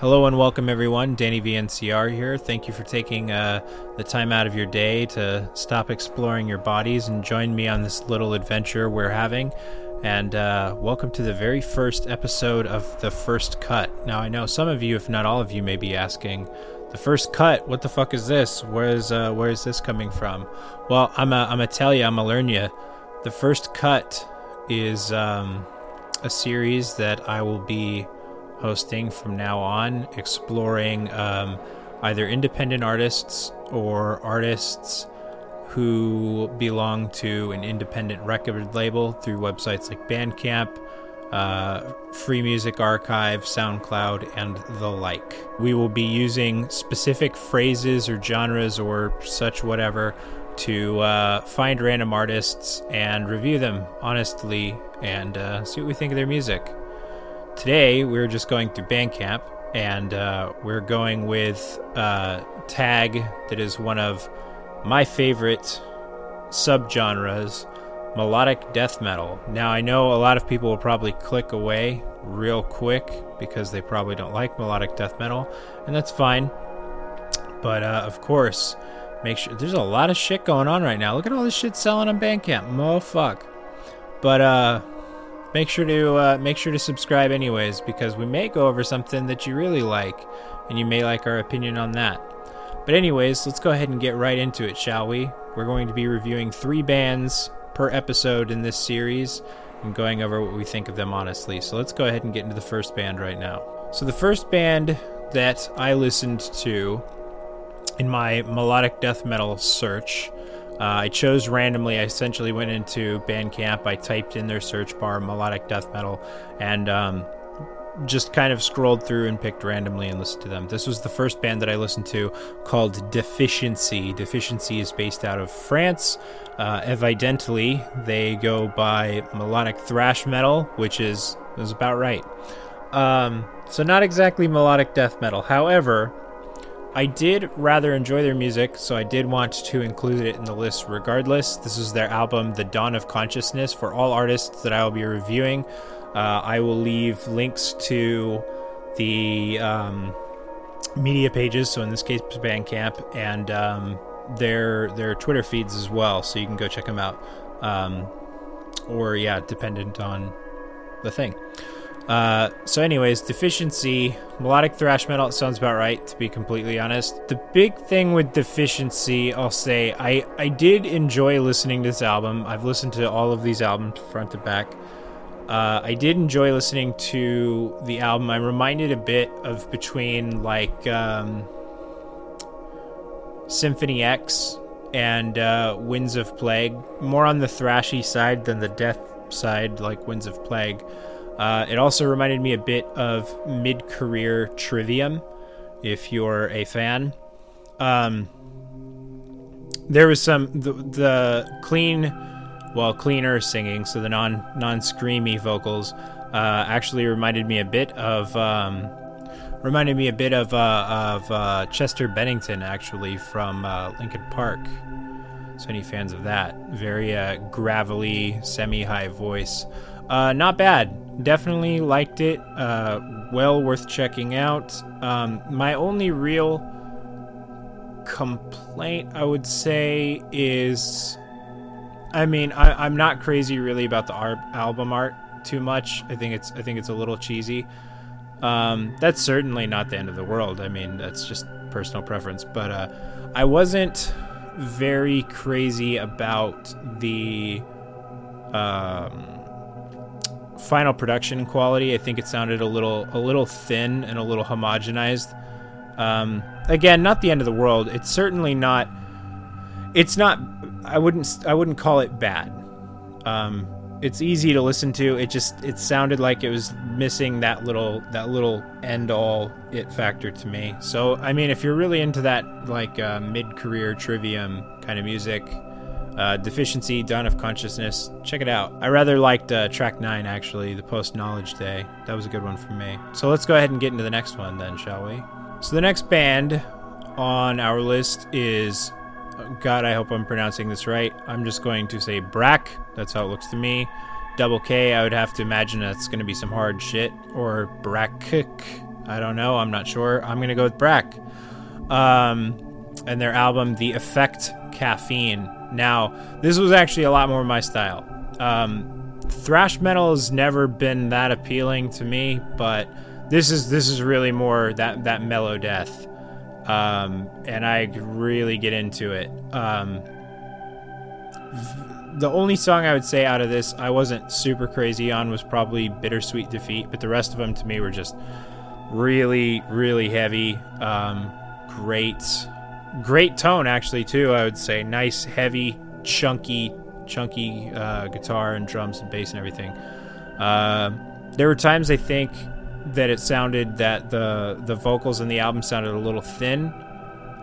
Hello and welcome, everyone. Danny VNCR here. Thank you for taking uh, the time out of your day to stop exploring your bodies and join me on this little adventure we're having. And uh, welcome to the very first episode of The First Cut. Now, I know some of you, if not all of you, may be asking, The First Cut, what the fuck is this? Where is, uh, where is this coming from? Well, I'm going to tell you, I'm going to learn you. The First Cut is um, a series that I will be hosting from now on, exploring um, either independent artists or artists who belong to an independent record label through websites like Bandcamp, uh, Free Music Archive, SoundCloud, and the like. We will be using specific phrases or genres or such whatever to uh, find random artists and review them honestly and uh, see what we think of their music. Today, we're just going through Bandcamp, and uh, we're going with uh, tag that is one of my favorite subgenres, melodic death metal. Now, I know a lot of people will probably click away real quick because they probably don't like melodic death metal, and that's fine. But uh, of course, make sure there's a lot of shit going on right now. Look at all this shit selling on Bandcamp. Mo fuck. But uh make sure to uh, make sure to subscribe anyways because we may go over something that you really like and you may like our opinion on that. But anyways let's go ahead and get right into it shall we? We're going to be reviewing three bands per episode in this series and going over what we think of them honestly. So let's go ahead and get into the first band right now. So the first band that i listened to in my melodic death metal search uh, I chose randomly. I essentially went into Bandcamp. I typed in their search bar melodic death metal and um, just kind of scrolled through and picked randomly and listened to them. This was the first band that I listened to called Deficiency. Deficiency is based out of France. Uh, evidently, they go by melodic thrash metal, which is is about right. Um, so not exactly melodic death metal. However, I did rather enjoy their music, so I did want to include it in the list regardless. This is their album, The Dawn of Consciousness. For all artists that I will be reviewing, uh, I will leave links to the um, media pages, so in this case, Bandcamp, and um, their their Twitter feeds as well, so you can go check them out. Um, or yeah, dependent on the thing. Uh, so, anyways, deficiency, melodic thrash metal, sounds about right, to be completely honest. The big thing with deficiency, I'll say, I, I did enjoy listening to this album. I've listened to all of these albums front to back. Uh, I did enjoy listening to the album. I'm reminded a bit of between like um, Symphony X and uh, Winds of Plague, more on the thrashy side than the death side, like Winds of Plague. Uh, it also reminded me a bit of mid career Trivium, if you're a fan. Um, there was some the, the, clean, well, cleaner singing, so the non non screamy vocals uh, actually reminded me a bit of um, reminded me a bit of uh, of uh, Chester Bennington actually from uh, Linkin Park. So any fans of that, very uh, gravelly, semi high voice. Uh, not bad. Definitely liked it. Uh, well worth checking out. Um, my only real complaint, I would say, is I mean, I, am not crazy really about the album art too much. I think it's I think it's a little cheesy. Um, that's certainly not the end of the world. I mean, that's just personal preference. But uh, I wasn't very crazy about the um, final production quality, I think it sounded a little a little thin and a little homogenized. Um, again, not the end of the world. It's certainly not. It's not. I wouldn't. I wouldn't call it bad. Um, it's easy to listen to. It just. It sounded like it was missing that little. That little end all it factor to me. So I mean, if you're really into that like uh, mid career trivium kind of music, uh, Deficiency, Dawn of Consciousness. Check it out. I rather liked uh, track 9, actually, the Post Knowledge Day. That was a good one for me. So let's go ahead and get into the next one, then, shall we? So the next band on our list is. God, I hope I'm pronouncing this right. I'm just going to say BrakK. That's how it looks to me. Double K, I would have to imagine that's going to be some hard shit. Or BrakK. I don't know. I'm not sure. I'm gonna go with BrakK. Um, and their album, The Effect Caffeine. Now, this was actually a lot more my style. Um, thrash metal has never been that appealing to me, but this is this is really more that that mellow death, um, and I really get into it. Um, the only song I would say out of this I wasn't super crazy on was probably Bittersweet Defeat, but the rest of them to me were just really, really heavy. Um, great, great tone actually too. I would say nice, heavy, chunky, chunky uh, guitar and drums and bass and everything. Uh, there were times I think that it sounded that the the vocals in the album sounded a little thin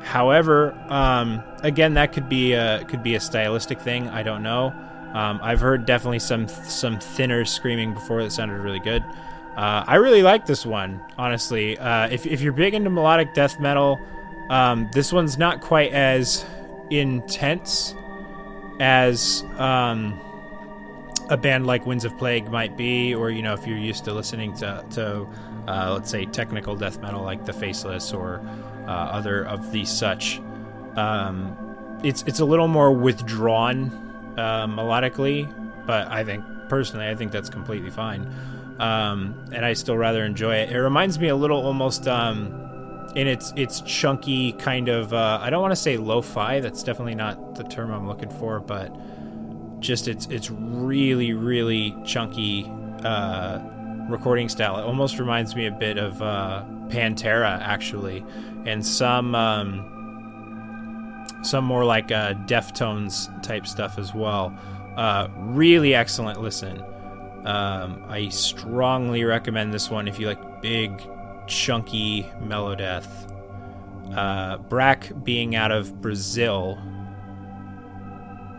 However, um, again, that could be a could be a stylistic thing. I don't know. Um, I've heard definitely some some thinner screaming before that sounded really good. Uh, I really like this one, honestly. Uh, if if you're big into melodic death metal, um, this one's not quite as intense as um, a band like Winds of Plague might be, or you know, if you're used to listening to to uh, let's say technical death metal like The Faceless or uh, other of these such. Um, it's it's a little more withdrawn uh, melodically, but I think personally, I think that's completely fine, um, and I still rather enjoy it. It reminds me a little almost um, in its its chunky kind of. Uh, I don't want to say lo-fi. That's definitely not the term I'm looking for, but just it's it's really really chunky uh, recording style. It almost reminds me a bit of uh, Pantera actually, and some um, some more like uh, Deftones type stuff as well. Uh, really excellent listen. Um, I strongly recommend this one if you like big, chunky melodeath. Uh, BrakK being out of Brazil.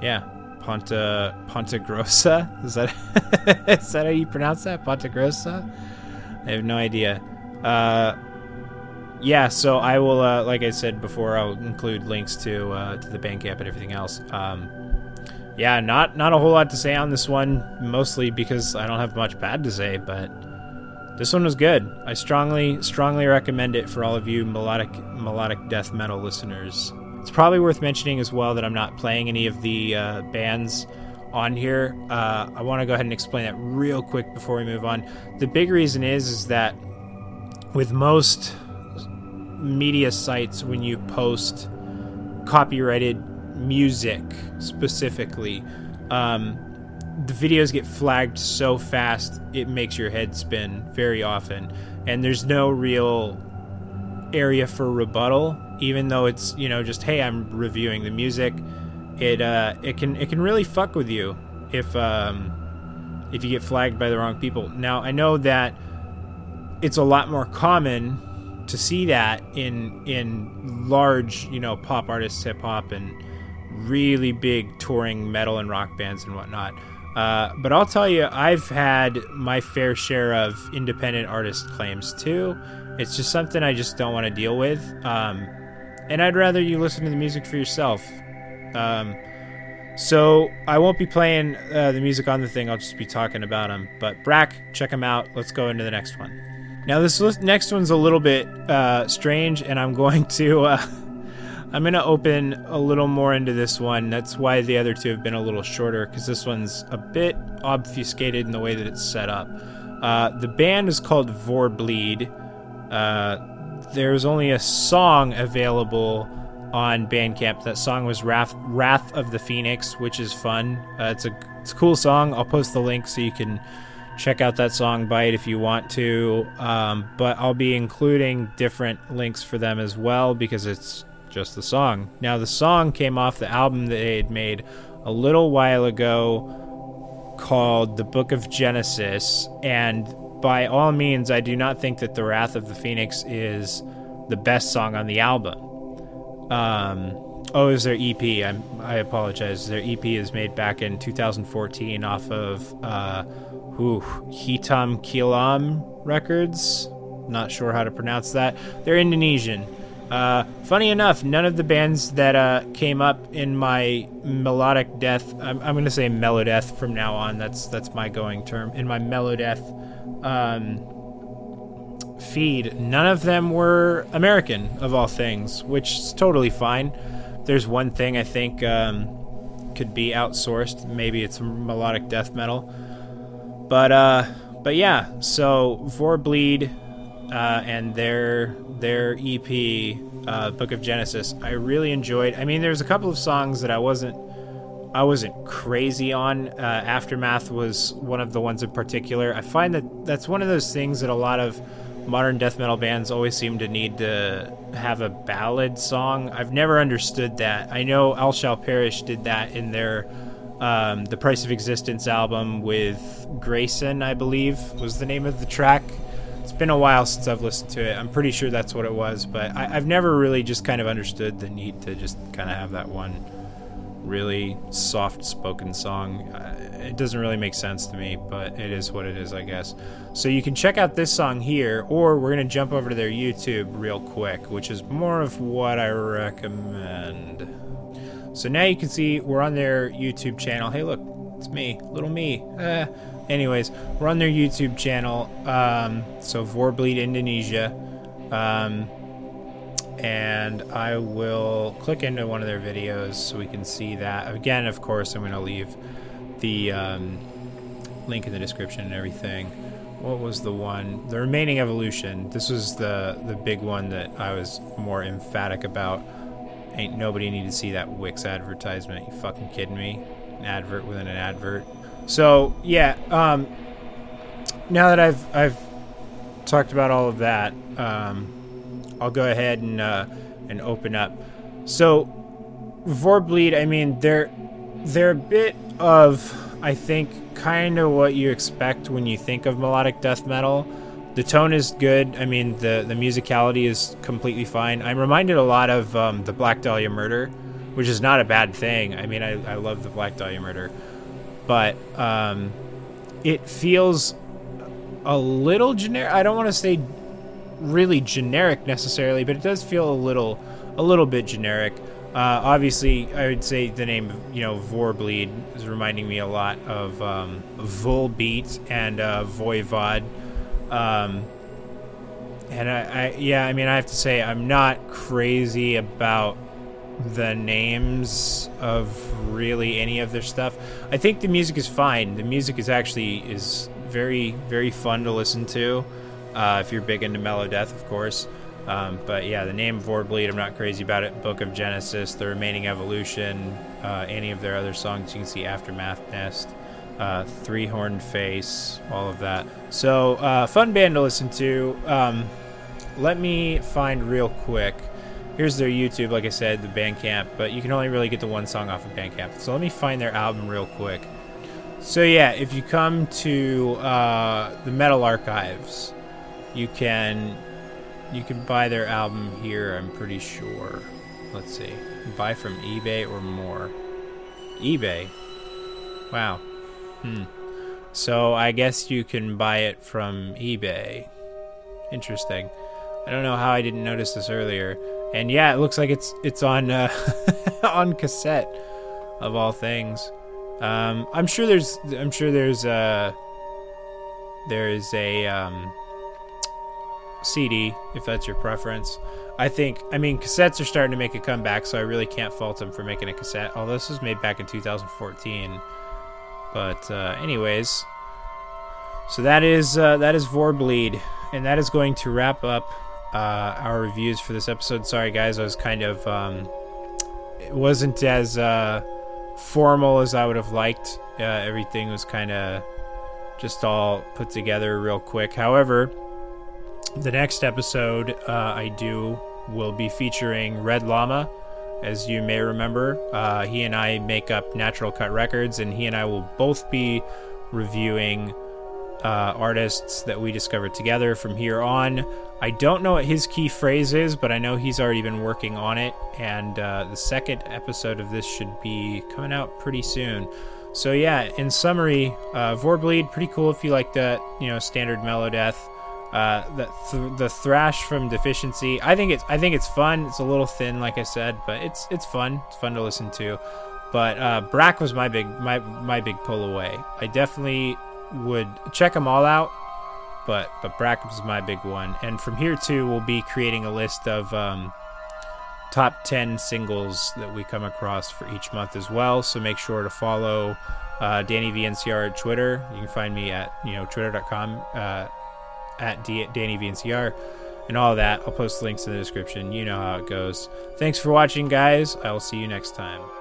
Yeah, Ponta Ponta Grossa. Is that is that how you pronounce that? Ponta Grossa? I have no idea. Uh, yeah, so I will, uh, like I said before, I'll include links to uh, to the Bandcamp and everything else. Um, yeah, not not a whole lot to say on this one, mostly because I don't have much bad to say, but this one was good. I strongly strongly recommend it for all of you melodic melodic death metal listeners. It's probably worth mentioning as well that I'm not playing any of the uh, bands on here. Uh, I want to go ahead and explain that real quick before we move on. The big reason is is that with most media sites when you post copyrighted music specifically um, the videos get flagged so fast it makes your head spin very often. And there's no real area for rebuttal even though it's you know just hey i'm reviewing the music. It uh it can it can really fuck with you if um if you get flagged by the wrong people. Now i know that it's a lot more common to see that in in large, you know, pop artists, hip hop, and really big touring metal and rock bands and whatnot. Uh, but I'll tell you, I've had my fair share of independent artist claims too. It's just something I just don't want to deal with. Um, and I'd rather you listen to the music for yourself. Um, so I won't be playing uh, the music on the thing. I'll just be talking about them. But BrakK, check them out. Let's go into the next one. Now this next one's a little bit uh, strange, and I'm going to uh, I'm going to open a little more into this one. That's why the other two have been a little shorter because this one's a bit obfuscated in the way that it's set up. Uh, the band is called Vorbleed. Uh, there's only a song available on Bandcamp. That song was Wrath, Wrath of the Phoenix, which is fun. Uh, it's a it's a cool song. I'll post the link so you can check out that song by it if you want to um, but i'll be including different links for them as well because it's just the song now the song came off the album that they had made a little while ago called the book of genesis and by all means i do not think that the wrath of the phoenix is the best song on the album um, oh is their ep I'm, i apologize their ep is made back in 2014 off of uh, Hitam Kilam Records. Not sure how to pronounce that. They're Indonesian. Uh, funny enough, none of the bands that uh, came up in my melodic death, I'm, I'm going to say melodeath from now on. That's that's my going term. In my melodeath um, feed, none of them were American, of all things, which is totally fine. There's one thing I think um, could be outsourced. Maybe it's melodic death metal. But uh, but yeah, so Vorbleed uh, and their their EP, uh, Book of Genesis, I really enjoyed. I mean, there's a couple of songs that I wasn't I wasn't crazy on. Uh, Aftermath was one of the ones in particular. I find that that's one of those things that a lot of modern death metal bands always seem to need to have a ballad song. I've never understood that. I know All Shall Perish did that in their um, The Price of Existence album with Grayson, I believe, was the name of the track. It's been a while since I've listened to it. I'm pretty sure that's what it was, but I, have never really just kind of understood the need to just kind of have that one really soft spoken song. Uh, it doesn't really make sense to me, but it is what it is, I guess. So you can check out this song here, or we're going to jump over to their YouTube real quick, which is more of what I recommend. So now you can see we're on their YouTube channel. Hey, look, it's me, little me. Uh, anyways, we're on their YouTube channel. Um, so Vorbleed Indonesia. Um, and I will click into one of their videos so we can see that. Again, of course, I'm going to leave the um, link in the description and everything. What was the one? The remaining evolution. This was the the big one that I was more emphatic about. Ain't nobody need to see that Wix advertisement. You fucking kidding me? An advert within an advert. So yeah. Um, now that I've I've talked about all of that. Um, I'll go ahead and uh, and open up. So Vorbleed, I mean, they're they're a bit of I think kind of what you expect when you think of melodic death metal. The tone is good. I mean, the the musicality is completely fine. I'm reminded a lot of um, the Black Dahlia Murder, which is not a bad thing. I mean, I, I love the Black Dahlia Murder, but um, it feels a little generic. I don't want to say really generic necessarily, but it does feel a little a little bit generic. Uh, obviously, I would say the name, you know, Vorbleed is reminding me a lot of um, Volbeat and uh, Voivod. Um, and I, I, yeah, I mean, I have to say, I'm not crazy about the names of really any of their stuff. I think the music is fine. The music is actually is very, very fun to listen to. Uh, if you're big into mellow death, of course. Um, but yeah, the name Vorbleed, I'm not crazy about it. Book of Genesis, The Remaining Evolution, uh, any of their other songs, you can see Aftermath Nest, uh, Three Horned Face, all of that. So, uh, fun band to listen to. Um, let me find real quick. Here's their YouTube, like I said, the Bandcamp, but you can only really get the one song off of Bandcamp. So let me find their album real quick. So yeah, if you come to uh, the Metal Archives, you can you can buy their album here i'm pretty sure. Let's see. Buy from ebay or more. ebay? Wow. Hmm. So i guess you can buy it from ebay. Interesting. I don't know how i didn't notice this earlier and yeah it looks like it's it's on uh, on cassette of all things um, i'm sure there's i'm sure there's uh there's a um, CD if that's your preference. I think, I mean, cassettes are starting to make a comeback, so I really can't fault them for making a cassette. Although this was made back in 2014. But, uh, anyways, so that is uh, that is Vorbleed, and that is going to wrap up our reviews for this episode. Sorry, guys, I was kind of um, it wasn't as uh, formal as I would have liked. Uh, everything was kind of just all put together real quick. However, the next episode uh, I do will be featuring Red Llama. As you may remember, uh, he and I make up Natural Cut Records, and he and I will both be reviewing uh, artists that we discovered together from here on. I don't know what his key phrase is, but I know he's already been working on it, and uh, the second episode of this should be coming out pretty soon. So yeah, in summary, uh, Vorbleed, pretty cool if you like that, you know, standard Melodeath. Uh, the th- the thrash from Deficiency. I think it's I think it's fun. It's a little thin, like I said, but it's it's fun. It's fun to listen to. But uh, BrakK was my big my my big pull away. I definitely would check them all out. but but Brackham is my big one. And from here too, we'll be creating a list of um, top ten singles that we come across for each month as well. So make sure to follow uh, Danny VNCR at Twitter. You can find me at you know twitter.com uh, at D- Danny VNCR and all that. I'll post links in the description. You know how it goes. Thanks for watching, guys. I will see you next time.